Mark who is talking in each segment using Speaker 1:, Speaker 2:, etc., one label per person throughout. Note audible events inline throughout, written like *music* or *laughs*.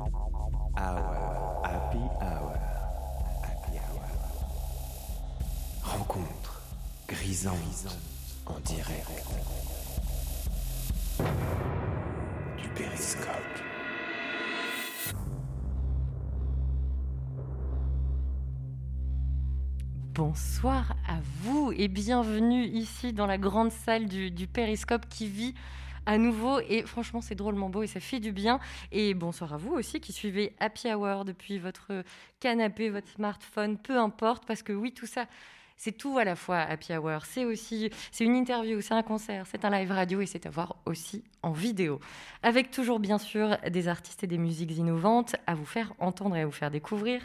Speaker 1: Hour, happy hour, happy hour. Rencontre grisante en direct du périscope.
Speaker 2: Bonsoir à vous et bienvenue ici dans la grande salle du Périscope qui vit à nouveau. Et franchement c'est drôlement beau et ça fait du bien. Et bonsoir à vous aussi qui suivez Happy Hour depuis votre canapé, votre smartphone, peu importe parce que oui tout ça c'est tout à la fois Happy Hour, c'est aussi c'est une interview, c'est un concert, c'est un live radio et c'est à voir aussi en vidéo. Avec toujours bien sûr des artistes et des musiques innovantes à vous faire entendre et à vous faire découvrir.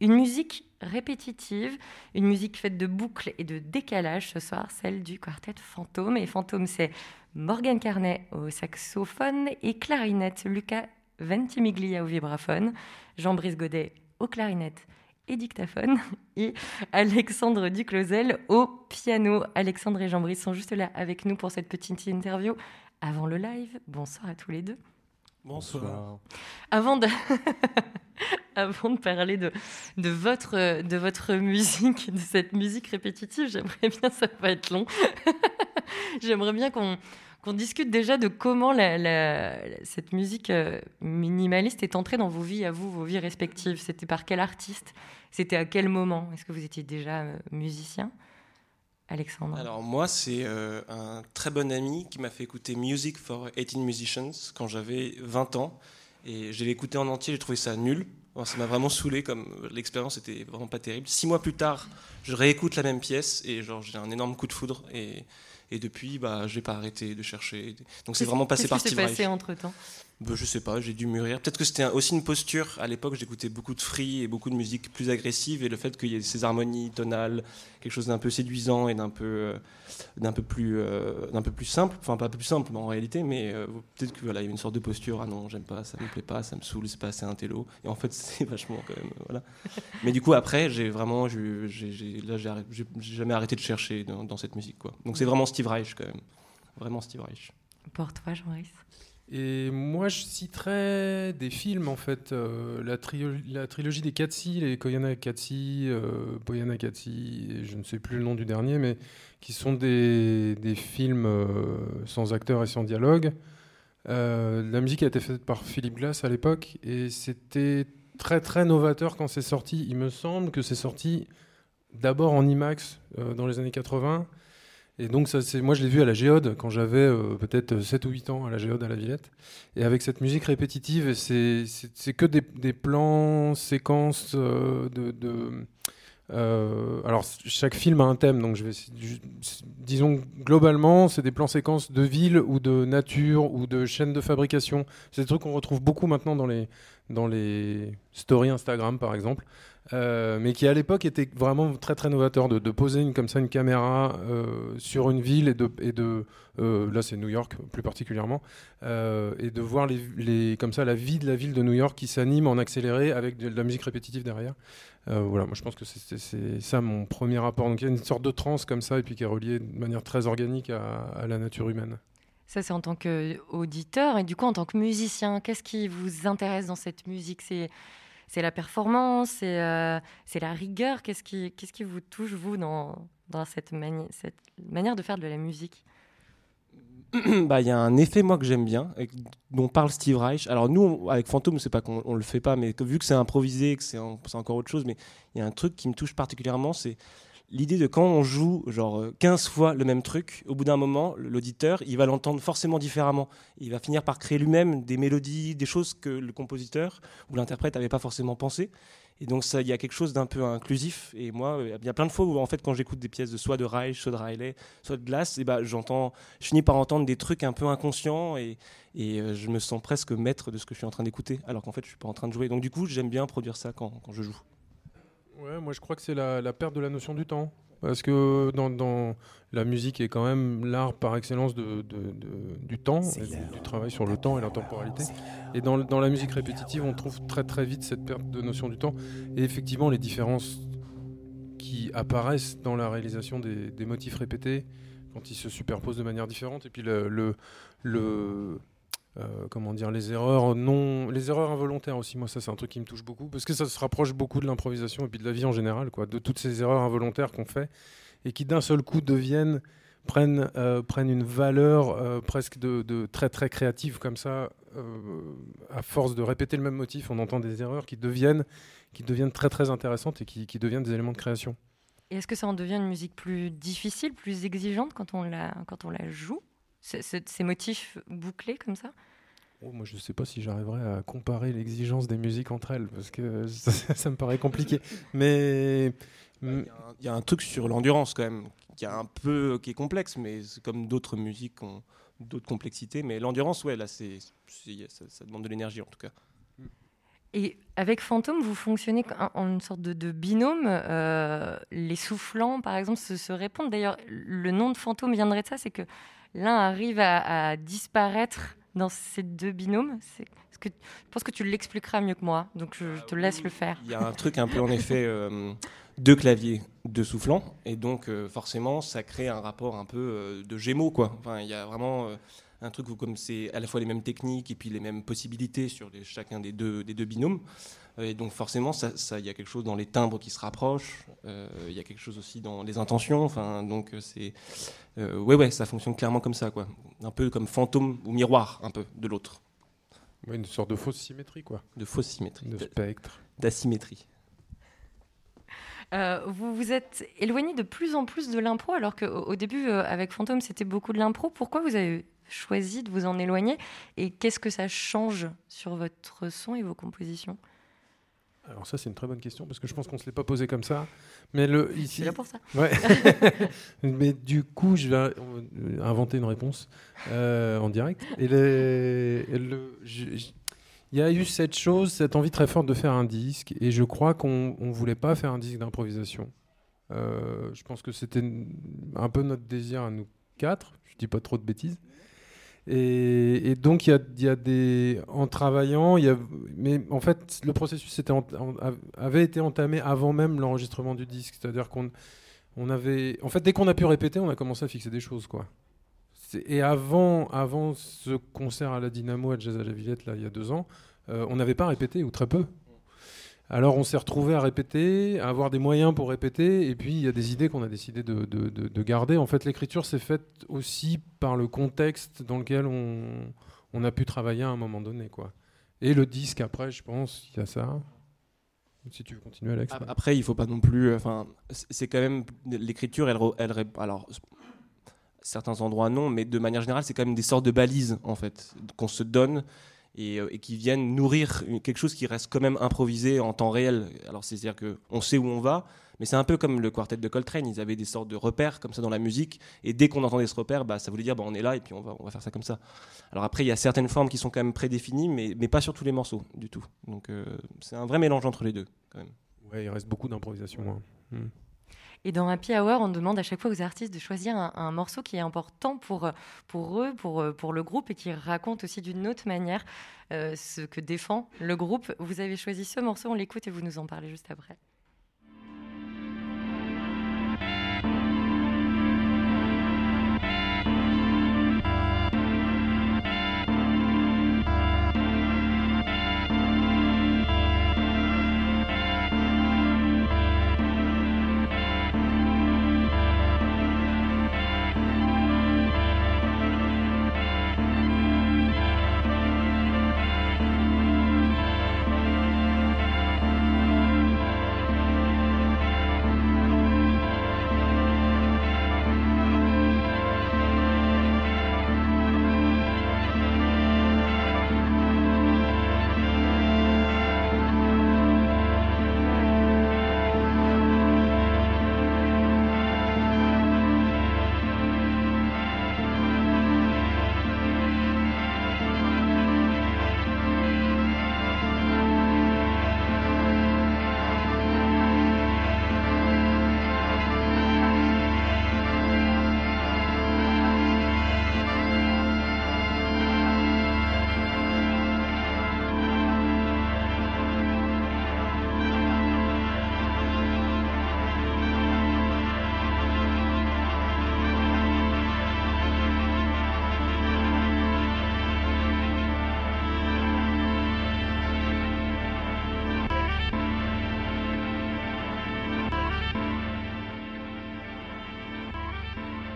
Speaker 2: Une musique répétitive, une musique faite de boucles et de décalage ce soir, celle du quartet Fantôme. Et Fantôme, c'est Morgan Carnet au saxophone et clarinette, Lucas Ventimiglia au vibraphone, Jean-Brice Godet au clarinette et dictaphone, *laughs* et Alexandre Duclosel au piano. Alexandre et Jean-Brice sont juste là avec nous pour cette petite interview avant le live. Bonsoir à tous les deux.
Speaker 3: Bonsoir.
Speaker 2: Avant de, *laughs* avant de parler de, de, votre, de votre musique, de cette musique répétitive, j'aimerais bien, ça va être long, *laughs* j'aimerais bien qu'on qu'on discute déjà de comment cette musique euh, minimaliste est entrée dans vos vies, à vous, vos vies respectives. C'était par quel artiste? C'était à quel moment? Est-ce que vous étiez déjà euh, musicien? Alexandre
Speaker 3: Alors moi, c'est euh, un très bon ami qui m'a fait écouter Music for 18 Musicians quand j'avais 20 ans. Et je l'ai écouté en entier, j'ai trouvé ça nul. Ça m'a vraiment saoulé, comme l'expérience était vraiment pas terrible. Six mois plus tard, je réécoute la même pièce et genre j'ai un énorme coup de foudre. Et, et depuis, bah, je n'ai pas arrêté de chercher. Donc c'est vraiment passé par Reich.
Speaker 2: passé entre
Speaker 3: bah, Je sais pas, j'ai dû mûrir. Peut-être que c'était aussi une posture. À l'époque, j'écoutais beaucoup de free et beaucoup de musique plus agressive. Et le fait qu'il y ait ces harmonies tonales, quelque chose d'un peu séduisant et d'un peu, euh, peu, plus, euh, peu plus simple. Enfin, pas plus simple en réalité, mais euh, peut-être qu'il voilà, y a une sorte de posture. Ah non, j'aime pas, ça me plaît pas, ça me saoule, c'est pas assez intello. Et en fait, *laughs* c'est vachement quand même. Voilà. mais du coup, après, j'ai vraiment. J'ai, j'ai, là, j'ai, jamais arrêté de chercher dans, cette musique. Quoi. Donc c'est vraiment Steve Reich quand même. Vraiment Steve Reich.
Speaker 2: Pour toi, Jean-Brice
Speaker 4: et moi, je citerais des films, en fait. Euh, la, trilogie des Katsi, les Koyana Katsi, euh, Boyana Katsi, je ne sais plus le nom du dernier, mais qui sont des, films euh, sans acteurs et sans dialogue. la musique a été faite par Philippe Glass à l'époque, et c'était très, très novateur quand c'est sorti. Il me semble que c'est sorti d'abord en IMAX dans les années 80. Et donc, ça, moi, je l'ai vu à la Géode quand j'avais euh, peut-être 7 ou 8 ans à la Géode à la Villette. Et avec cette musique répétitive, c'est que des, plans, séquences euh, de. euh, alors, chaque film a un thème, donc je vais. Disons, globalement, c'est des plans séquences de ville ou de nature ou de chaînes de fabrication. C'est des trucs qu'on retrouve beaucoup maintenant dans les, dans les stories Instagram, par exemple. Euh, mais qui à l'époque était vraiment très très novateur de, poser comme ça une caméra euh, sur une ville et de, euh, là c'est New York plus particulièrement et de voir comme ça la vie de la ville de New York qui s'anime en accéléré avec de, la musique répétitive derrière. Voilà, moi je pense que c'est ça mon premier rapport. Donc il y a une sorte de transe comme ça et puis qui est reliée de manière très organique à, à la nature humaine.
Speaker 2: Ça, c'est en tant qu'auditeur. Et du coup, en tant que musicien, qu'est-ce qui vous intéresse dans cette musique? C'est c'est la performance, c'est euh, la rigueur. Qu'est-ce qui, qui vous touche, vous, dans, dans cette, mani cette manière de faire de la musique? *clears throat*
Speaker 3: Bah, il y a un effet moi que j'aime bien, dont parle Steve Reich. Alors nous, avec Fantôme, c'est pas qu'on on le fait pas, mais vu que c'est improvisé, que c'est encore autre chose, mais il y a un truc qui me touche particulièrement, c'est l'idée de quand on joue genre 15 fois le même truc, au bout d'un moment, l'auditeur, il va l'entendre forcément différemment. Il va finir par créer lui-même des mélodies, des choses que le compositeur ou l'interprète n'avait pas forcément pensé. Et donc il y a quelque chose d'un peu inclusif. Et moi, il y a plein de fois où en fait, quand j'écoute des pièces de soit de Reich, soit de Riley, soit de Glass, et ben j'entends, je finis par entendre des trucs un peu inconscients et, euh, je me sens presque maître de ce que je suis en train d'écouter, alors qu'en fait, je suis pas en train de jouer. Donc du coup, j'aime bien produire ça quand je joue.
Speaker 4: Ouais, moi je crois que c'est la, la, perte de la notion du temps. Parce que dans, dans la musique est quand même l'art par excellence de, de, de, du temps, du, du, travail sur le temps et l'intemporalité. Et dans, dans, la musique répétitive, on trouve très très vite cette perte de notion du temps. Et effectivement, les différences qui apparaissent dans la réalisation des, des motifs répétés, quand ils se superposent de manière différente, et puis le, le, le euh, comment dire, les erreurs non, les erreurs involontaires aussi. Moi, ça, c'est un truc qui me touche beaucoup parce que ça se rapproche beaucoup de l'improvisation et puis de la vie en général, quoi, de toutes ces erreurs involontaires qu'on fait et qui d'un seul coup deviennent prennent, euh, prennent une valeur euh, presque de, de, très très créative comme ça. à force de répéter le même motif, on entend des erreurs qui deviennent, qui deviennent très très intéressantes et qui, qui deviennent des éléments de création.
Speaker 2: Et est-ce que ça en devient une musique plus difficile, plus exigeante quand on la, quand on la joue? Ces motifs bouclés comme ça?
Speaker 4: Oh, moi, je ne sais pas si j'arriverai à comparer l'exigence des musiques entre elles, parce que *laughs* ça, me paraît compliqué. Mais
Speaker 3: il y, a un truc sur l'endurance quand même, qui est un peu qui est complexe, mais comme d'autres musiques ont d'autres complexités. Mais l'endurance, ouais, là, c'est ça, demande de l'énergie en tout cas.
Speaker 2: Et avec Fantôme, vous fonctionnez en une sorte de, binôme. Euh, les soufflants, par exemple, se, se répondent. D'ailleurs, le nom de Fantôme viendrait de ça, c'est que l'un arrive à, disparaître dans ces deux binômes que, Je pense que tu l'expliqueras mieux que moi, donc je, te laisse le faire.
Speaker 3: Il y a un truc un peu en effet *laughs* euh, deux claviers, deux soufflants, et donc euh, forcément ça crée un rapport un peu euh, de gémeaux quoi. Enfin, il y a vraiment un truc où comme c'est à la fois les mêmes techniques et puis les mêmes possibilités sur chacun des deux, des deux binômes. Et donc forcément, il ça, y a quelque chose dans les timbres qui se rapprochent, il y a quelque chose aussi dans les intentions. Enfin, donc c'est euh, ouais, ouais, ça fonctionne clairement comme ça, quoi. Un peu comme fantôme ou miroir, un peu, de l'autre.
Speaker 4: une sorte de fausse symétrie, quoi.
Speaker 3: De fausse symétrie.
Speaker 4: De spectre.
Speaker 3: D'asymétrie.
Speaker 2: Euh, vous vous êtes éloigné de plus en plus de l'impro, alors qu'au au début, euh, avec Fantôme, c'était beaucoup de l'impro. Pourquoi vous avez choisi de vous en éloigner Et qu'est-ce que ça change sur votre son et vos compositions?
Speaker 4: Alors ça c'est une très bonne question parce que je pense qu'on se l'est pas posé comme ça. Mais le
Speaker 2: ici. C'est là pour ça.
Speaker 4: Ouais. *laughs* *laughs* mais du coup je vais inventer une réponse euh, en direct. Et le, il y a eu cette chose, cette envie très forte de faire un disque et je crois qu'on ne voulait pas faire un disque d'improvisation. Euh, je pense que c'était un peu notre désir à nous quatre. Je dis pas trop de bêtises. Et, donc, il y a, des. En travaillant, il y a, mais en fait, le processus avait été entamé avant même l'enregistrement du disque. C'est-à-dire qu'on on avait. En fait, dès qu'on a pu répéter, on a commencé à fixer des choses, quoi. Et avant, avant ce concert à la Dynamo à Jazz à la Villette, là, il y a deux ans, euh, on n'avait pas répété, ou très peu. Alors on s'est retrouvé à répéter, à avoir des moyens pour répéter, et puis il y a des idées qu'on a décidé de, de, garder. En fait, l'écriture s'est faite aussi par le contexte dans lequel on, on, a pu travailler à un moment donné. Quoi. Et le disque, après, je pense, il y a ça. Si tu veux continuer, Alex.
Speaker 3: Après, il faut pas non plus. Enfin, c'est quand même l'écriture. Elle, elle, alors, certains endroits non, mais de manière générale, c'est quand même des sortes de balises en fait qu'on se donne euh, et, qui viennent nourrir quelque chose qui reste quand même improvisé en temps réel. Alors c'est-à-dire qu'on sait où on va, mais c'est un peu comme le quartet de Coltrane, ils avaient des sortes de repères comme ça dans la musique, et dès qu'on entendait ce repère, bah, ça voulait dire bah, on est là et puis on va, on va faire ça comme ça. Alors après, il y a certaines formes qui sont quand même prédéfinies, mais, mais pas sur tous les morceaux du tout. Donc euh, c'est un vrai mélange entre les deux quand même.
Speaker 4: Ouais, il reste beaucoup d'improvisation. Hein. Hmm.
Speaker 2: Et dans Happy Hour, on demande à chaque fois aux artistes de choisir un, morceau qui est important pour, pour eux, pour, pour le groupe, et qui raconte aussi d'une autre manière euh, ce que défend le groupe. Vous avez choisi ce morceau, on l'écoute et vous nous en parlez juste après.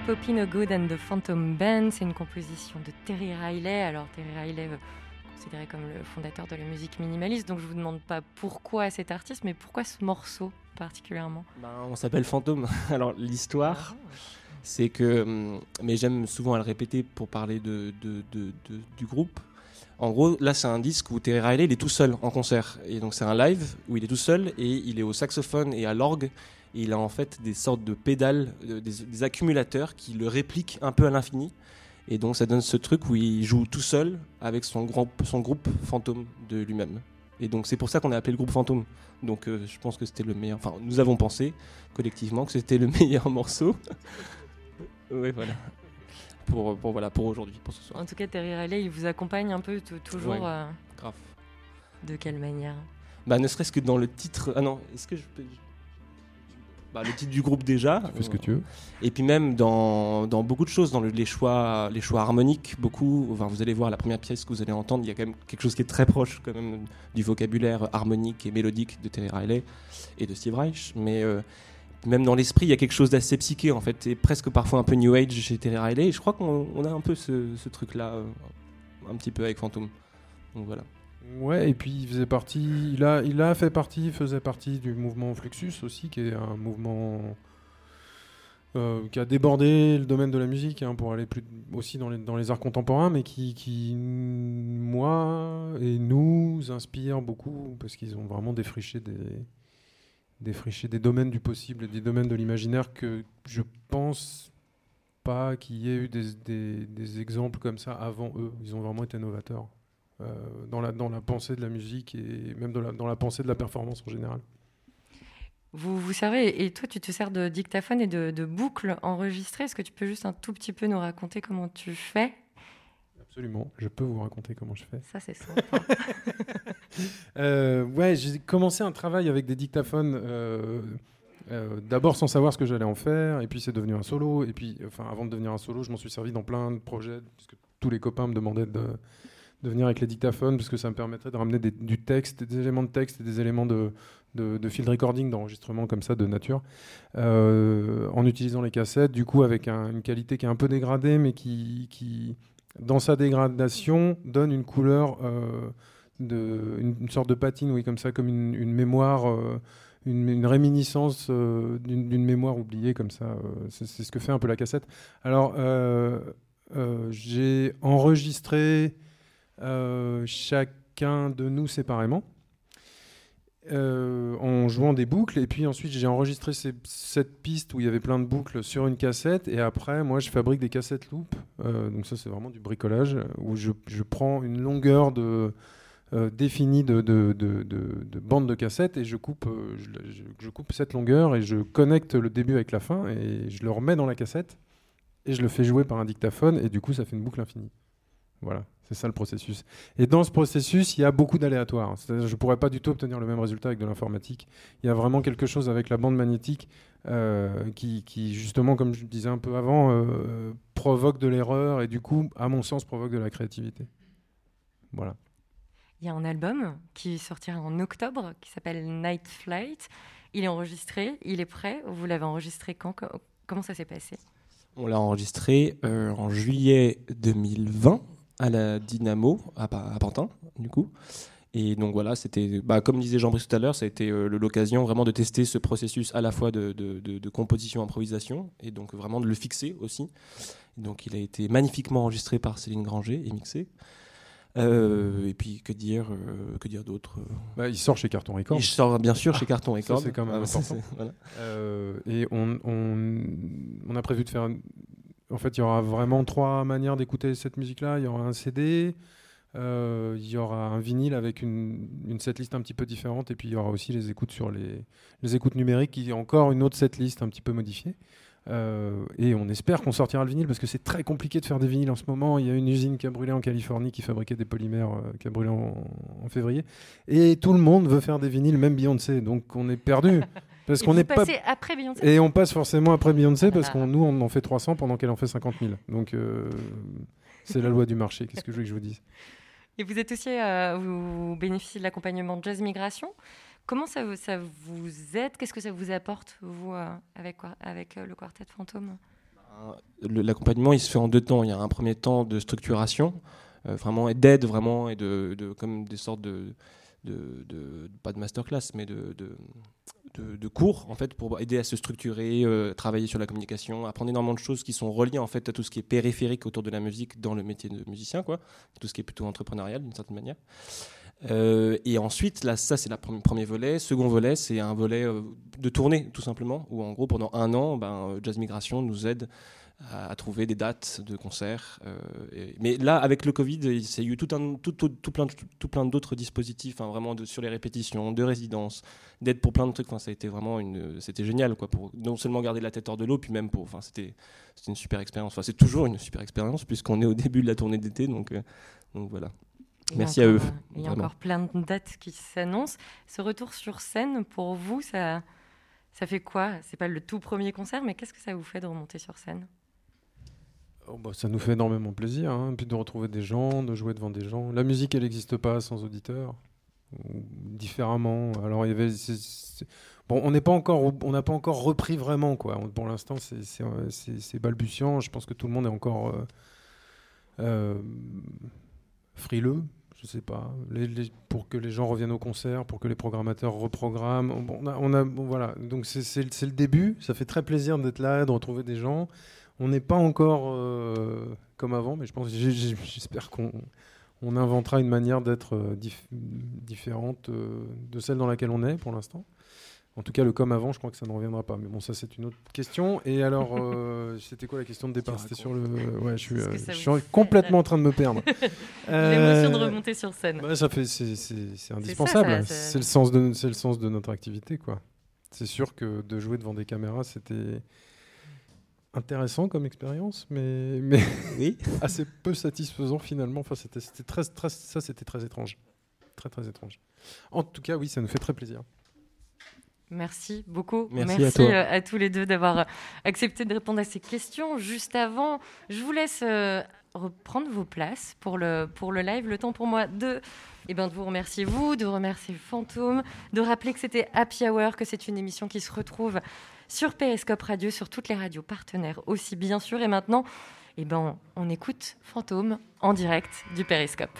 Speaker 2: Poppy No Good and the Phantom Band, c'est une composition de Terry Riley. Alors Terry Riley, euh, considéré comme le fondateur de la musique minimaliste, donc je vous demande pas pourquoi cet artiste, mais pourquoi ce morceau particulièrement?
Speaker 3: Ben, on s'appelle Fantôme. *laughs* Alors l'histoire, c'est que, hum, mais j'aime souvent à le répéter pour parler de, de- de- de- du groupe. En gros, là c'est un disque où Terry Riley il est tout seul en concert. Et donc c'est un live où il est tout seul et il est au saxophone et à l'orgue. Et il a en fait des sortes de pédales, euh, des, des accumulateurs qui le répliquent un peu à l'infini. Et donc ça donne ce truc où il joue tout seul avec son, grand, son groupe fantôme de lui-même. Et donc c'est pour ça qu'on a appelé le groupe fantôme. Donc euh, je pense que c'était le meilleur. Enfin, nous avons pensé collectivement que c'était le *laughs* meilleur morceau. *laughs* oui, voilà. Pour, pour, voilà, pour aujourd'hui, pour ce soir.
Speaker 2: En tout cas, Terry Riley, il vous accompagne un peu toujours.
Speaker 3: Ouais.
Speaker 2: euh,
Speaker 3: Grave.
Speaker 2: de quelle manière?
Speaker 3: Bah, ne serait-ce que dans le titre. Ah non, est-ce que je peux. Bah, le titre du groupe déjà.
Speaker 4: Fais ce que tu veux.
Speaker 3: Et puis même dans, dans beaucoup de choses, dans le- les, choix, les choix harmoniques, beaucoup. Enfin, vous allez voir la première pièce que vous allez entendre, il y a quand même quelque chose qui est très proche quand même du vocabulaire harmonique et mélodique de Terry Riley et de Steve Reich. Mais euh, même dans l'esprit, il y a quelque chose d'assez psyché en fait, et presque parfois un peu New Age chez Terry Riley. Et je crois qu'on on a un peu ce, ce truc-là, euh, un petit peu avec Phantom. Donc voilà.
Speaker 4: Ouais, et puis il faisait partie, il a, il a fait partie, il faisait partie du mouvement Fluxus aussi, qui est un mouvement euh, qui a débordé le domaine de la musique hein, pour aller plus aussi dans les, dans les arts contemporains, mais qui, qui, moi et nous inspire beaucoup parce qu'ils ont vraiment défriché des, défriché des domaines du possible et des domaines de l'imaginaire que je pense pas qu'il y ait eu des, des- exemples comme ça avant eux. Ils ont vraiment été novateurs dans, la, dans la pensée de la musique et même dans la, dans la pensée de la performance en général.
Speaker 2: Vous vous servez, et toi tu te sers de dictaphone et de, de boucles enregistrées. Est-ce que tu peux juste un tout petit peu nous raconter comment tu fais?
Speaker 4: Absolument, je peux vous raconter comment je fais.
Speaker 2: Ça c'est sympa. *laughs*
Speaker 4: Euh, ouais, j'ai commencé un travail avec des dictaphones. euh, euh, D'abord sans savoir ce que j'allais en faire, et puis c'est devenu un solo. Et puis, enfin, avant de devenir un solo, je m'en suis servi dans plein de projets, puisque tous les copains me demandaient de, de venir avec les dictaphones, parce que ça me permettrait de ramener des- du texte, des éléments de texte et des éléments de, de, de field recording, d'enregistrement comme ça de nature, euh, en utilisant les cassettes, du coup avec un- une qualité qui est un peu dégradée, mais qui, qui dans sa dégradation, donne une couleur. euh, de, une, sorte de patine, oui, comme ça, comme une, mémoire, euh, une, réminiscence d'une mémoire oubliée, comme ça. c'est ce que fait un peu la cassette. Alors, j'ai enregistré chacun de nous séparément. euh, en jouant des boucles et puis ensuite j'ai enregistré cette piste où il y avait plein de boucles sur une cassette et après moi je fabrique des cassettes loop Euh, donc ça c'est vraiment du bricolage euh, où je, prends une longueur euh, définie de, de, de, de- de bande de cassette et je coupe, euh, je coupe cette longueur et je connecte le début avec la fin et je le remets dans la cassette et je le fais jouer par un dictaphone et du coup ça fait une boucle infinie. Voilà, c'est ça le processus. Et dans ce processus, il y a beaucoup d'aléatoires. Je ne pourrais pas du tout obtenir le même résultat avec de l'informatique. Il y a vraiment quelque chose avec la bande magnétique euh, qui, qui, justement, comme je disais un peu avant, euh, provoque de l'erreur et du coup, à mon sens, provoque de la créativité. Voilà.
Speaker 2: Il y a un album qui sortira en octobre qui s'appelle Night Flight. Il est enregistré, il est prêt. Vous l'avez enregistré quand Co- Comment ça s'est passé?
Speaker 3: On l'a enregistré euh, en juillet 2020 à la Dynamo à, Pa- à Pantin, du coup. Et donc voilà, c'était, bah, comme disait Jean-Brice tout à l'heure, ça a été euh, l'occasion vraiment de tester ce processus à la fois de, de- de- de composition, improvisation, et donc vraiment de le fixer aussi. Donc il a été magnifiquement enregistré par Céline Granger et mixé. Euh, et puis que dire, euh, que dire d'autre
Speaker 4: Bah, il sort chez Carton Records.
Speaker 3: Il sort bien sûr chez Carton Records.
Speaker 4: c'est quand même
Speaker 3: Ah,
Speaker 4: important.
Speaker 3: voilà.
Speaker 4: Euh, et on, on, on a prévu de faire. En fait, il y aura vraiment trois manières d'écouter cette musique-là. Il y aura un CD, euh, il y aura un vinyle avec une, une setlist un petit peu différente, et puis il y aura aussi les écoutes sur les, les écoutes numériques, qui est encore une autre setlist un petit peu modifiée. Euh, et on espère qu'on sortira le vinyle parce que c'est très compliqué de faire des vinyles en ce moment. Il y a une usine qui a brûlé en Californie qui fabriquait des polymères euh, qui a brûlé en, en février. Et tout le monde veut faire des vinyles, même Beyoncé. Donc on est perdu. *laughs* Parce
Speaker 2: Et
Speaker 4: qu'on n'est pas
Speaker 2: passez après Beyoncé
Speaker 4: et on passe forcément après Beyoncé
Speaker 2: Ah
Speaker 4: parce
Speaker 2: là.
Speaker 4: qu'on nous on en fait 300 pendant qu'elle en fait 50 000. Donc euh, c'est la loi du marché. Qu'est-ce que je veux que je vous dise?
Speaker 2: Et vous êtes aussi, euh, vous bénéficiez de l'accompagnement Jazz Migration. Comment ça, vous- ça vous aide? Qu'est-ce que ça vous apporte, vous, euh, avec, avec euh, le quartet Fantôme?
Speaker 3: Le- L'accompagnement, il se fait en deux temps. Il y a un premier temps de structuration, euh, vraiment, et d'aide, vraiment, et de, de- comme des sortes de, de, de- pas de masterclass, mais de, de, cours, en fait, pour aider à se structurer, euh, travailler sur la communication, apprendre énormément de choses qui sont reliées, en fait, à tout ce qui est périphérique autour de la musique dans le métier de musicien, quoi. Tout ce qui est plutôt entrepreneurial, d'une certaine manière. Euh, et ensuite, là, ça c'est le premier volet. Second volet, c'est un volet euh, de tournée, tout simplement, où en gros, pendant un an, ben, euh, Jazz Migration nous aide à, trouver des dates de concerts. mais là, avec le Covid, il y a eu tout, un, tout, plein, tout, plein d'autres dispositifs, hein, vraiment sur les répétitions, de résidence, d'aide pour plein de trucs. Enfin, ça a été vraiment une, c'était génial, quoi, pour non seulement garder la tête hors de l'eau, puis même pour, enfin, c'était, c'était une super expérience. Enfin, c'est toujours une super expérience puisqu'on est au début de la tournée d'été, donc, donc voilà. Merci à eux,
Speaker 2: Il y a
Speaker 3: vraiment.
Speaker 2: encore plein de dates qui s'annoncent. Ce retour sur scène, pour vous, ça, ça fait quoi? C'est pas le tout premier concert, mais qu'est-ce que ça vous fait de remonter sur scène?
Speaker 4: Oh, bah, ça nous fait énormément plaisir, hein, puis de retrouver des gens, de jouer devant des gens. La musique, elle n'existe pas sans auditeurs, différemment. Alors il y avait, c'est- c'est- bon, on n'est pas encore, on n'a pas encore repris vraiment quoi. Pour l'instant, c'est balbutiant. Je pense que tout le monde est encore euh, euh, frileux. Je sais pas, pour que les gens reviennent au concert, pour que les programmateurs reprogramment. On a, voilà. Donc c'est- le début. Ça fait très plaisir d'être là, de retrouver des gens. On n'est pas encore euh, comme avant, mais je pense, j'espère qu'on on inventera une manière d'être euh, dif- différente euh, de celle dans laquelle on est pour l'instant. En tout cas, le comme avant, je crois que ça ne reviendra pas. Mais bon, ça c'est une autre question. Et alors, euh, *laughs* c'était quoi la question de départ? C'était sur le. Ouais, je suis, euh,
Speaker 2: ça
Speaker 4: je suis
Speaker 2: fait,
Speaker 4: complètement en train de me perdre. *laughs*
Speaker 2: L'émotion de
Speaker 4: Euh,
Speaker 2: remonter sur scène.
Speaker 4: bah, ça fait, c'est, indispensable. C'est le sens de, c'est le sens de notre activité, quoi. C'est sûr que de jouer devant des caméras, c'était intéressant comme expérience, mais, mais
Speaker 3: Oui. *laughs*
Speaker 4: assez peu satisfaisant finalement. Enfin, c'était, c'était très, très, ça, c'était très étrange, très très étrange. En tout cas, oui, ça nous fait très plaisir.
Speaker 2: Merci beaucoup.
Speaker 3: Merci à
Speaker 2: euh, à tous les deux d'avoir euh, accepté de répondre à ces questions. Juste avant, je vous laisse euh, reprendre vos places pour le, pour le live. Le temps pour moi de, eh ben, de vous remercier, vous, de remercier Fantôme, de rappeler que c'était Happy Hour, que c'est une émission qui se retrouve sur Periscope Radio, sur toutes les radios partenaires aussi, bien sûr. Et maintenant, eh ben, on écoute Fantôme en direct du Periscope.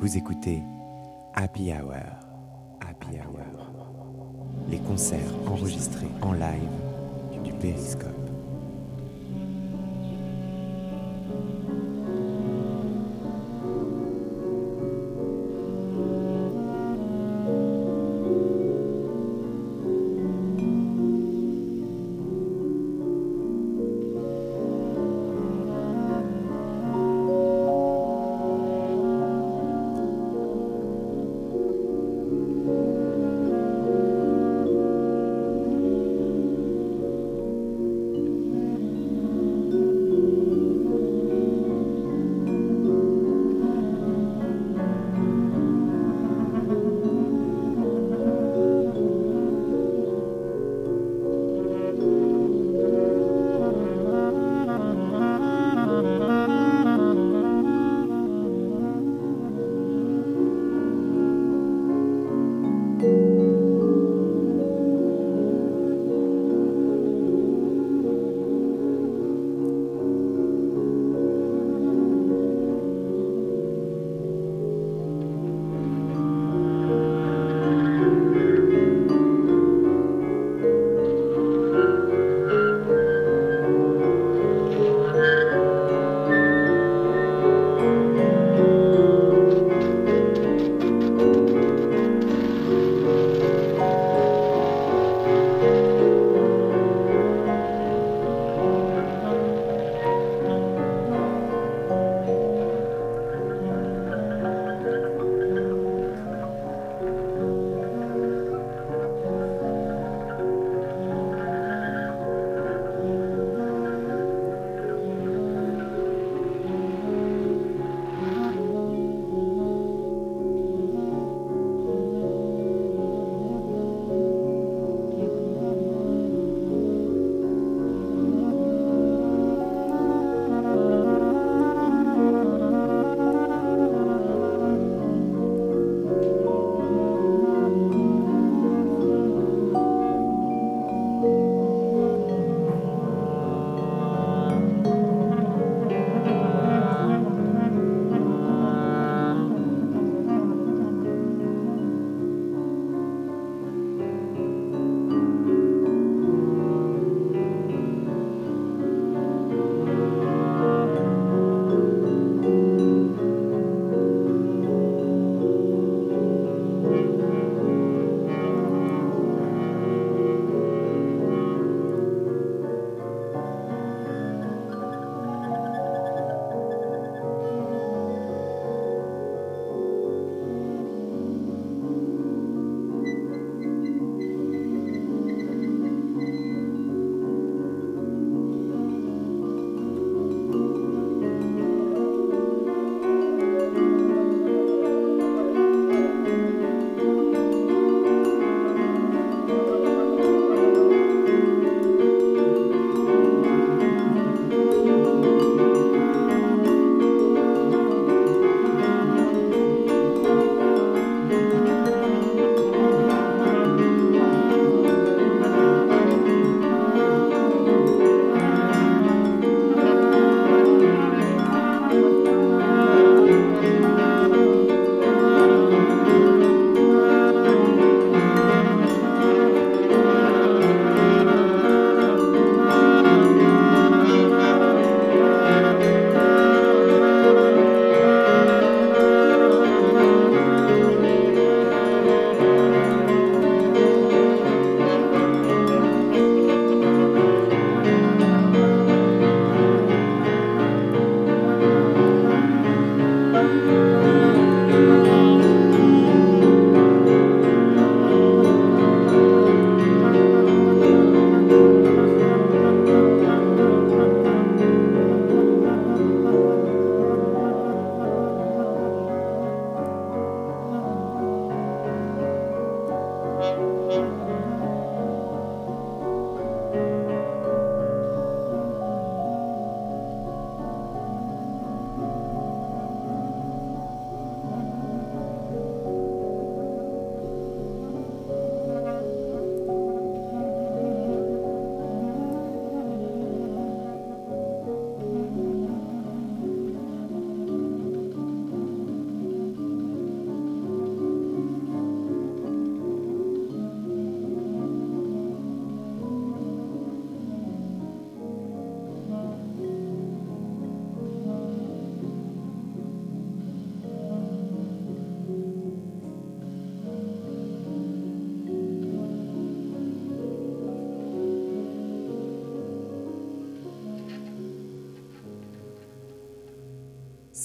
Speaker 1: Vous écoutez Happy Hour. Happy Hour. Les concerts enregistrés en live du Périscope.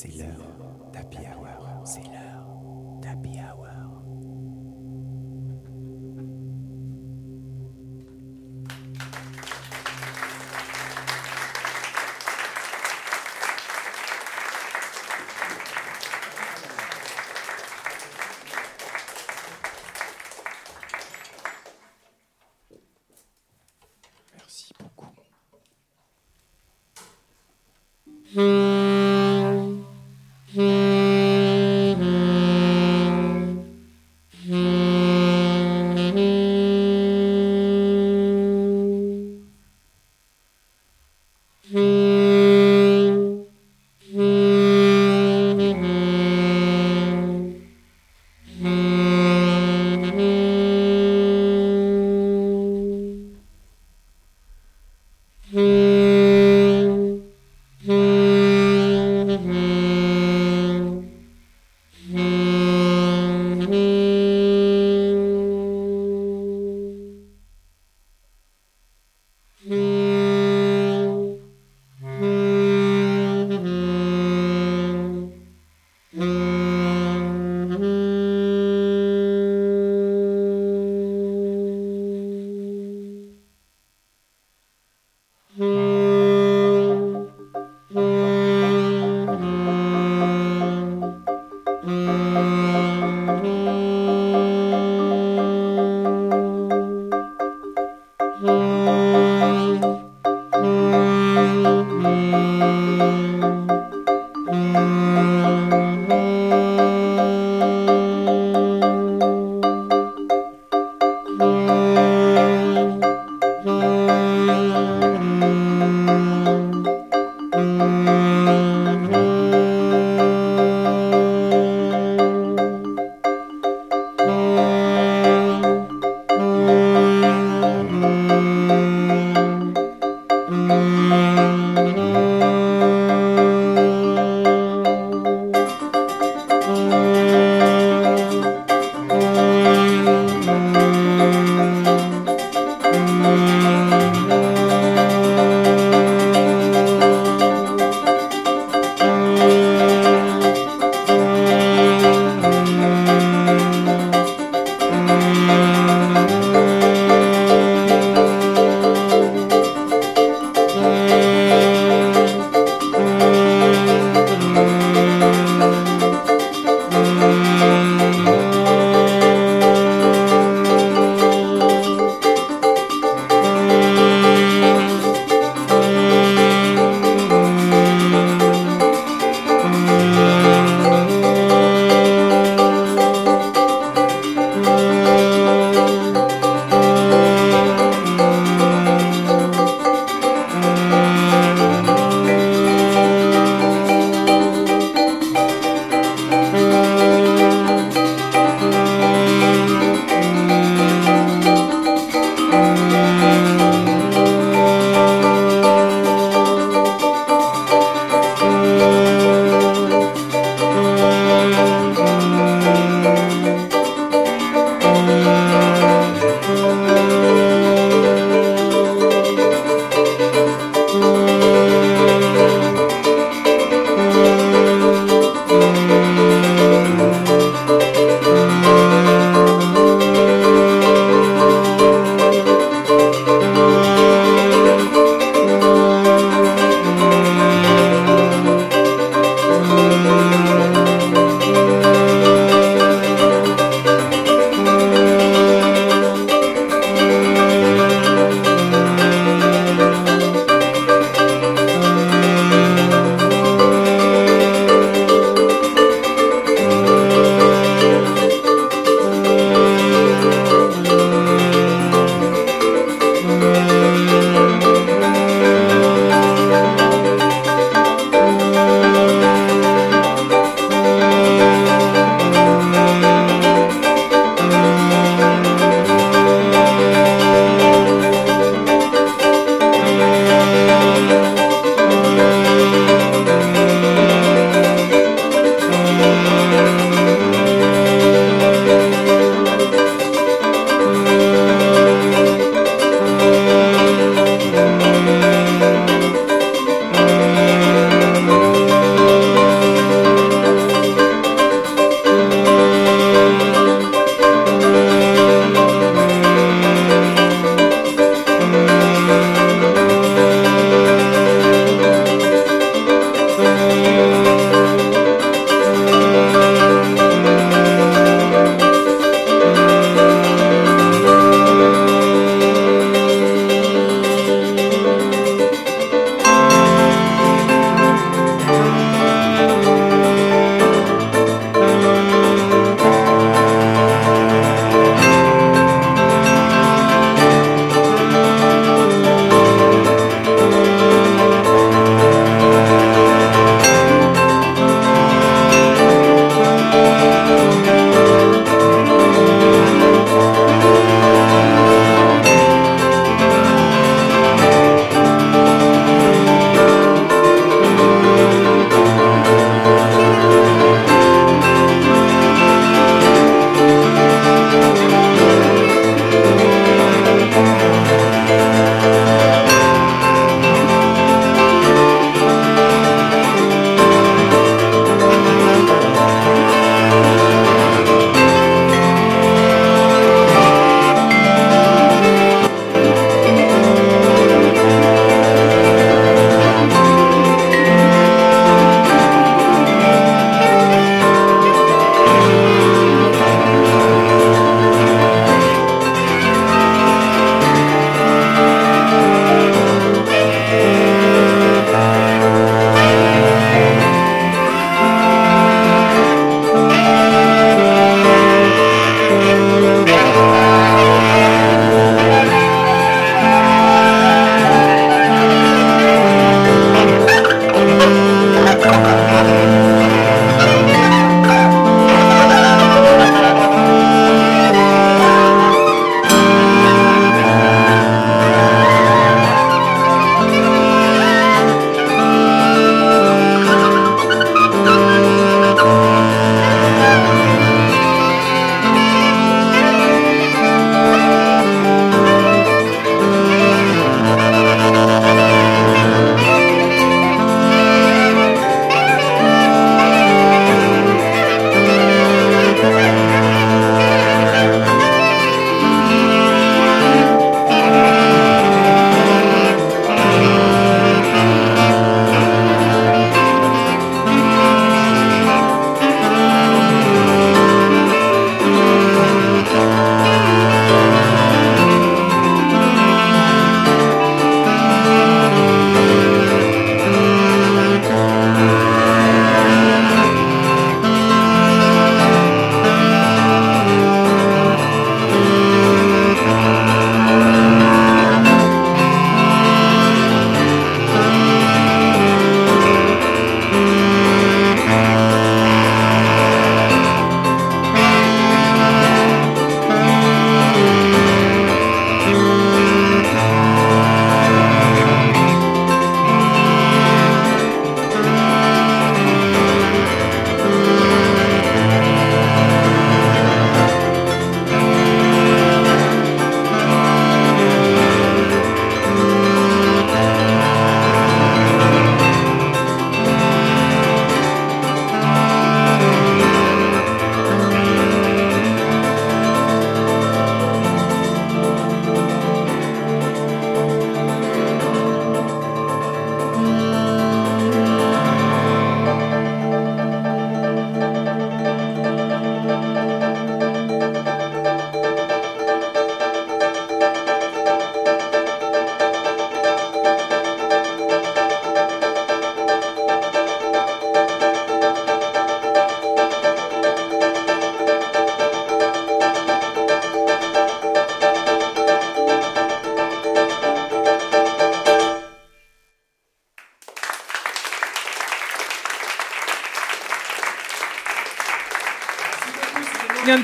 Speaker 1: C'est l'heure d'Happy Hour. C'est l'heure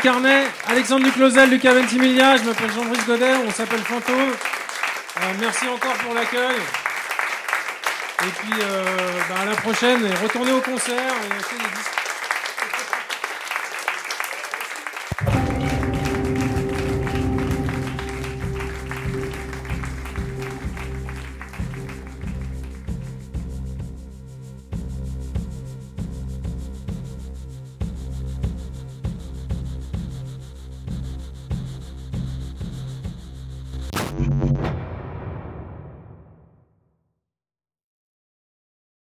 Speaker 4: Carnet, Alexandre Duclosel, Lucas Ventimiglia, je m'appelle Jean-Brice Godet, on s'appelle Fantôme. Euh, merci encore pour l'accueil. Et puis euh, bah, à la prochaine, et retournez au concert et achetez des disques.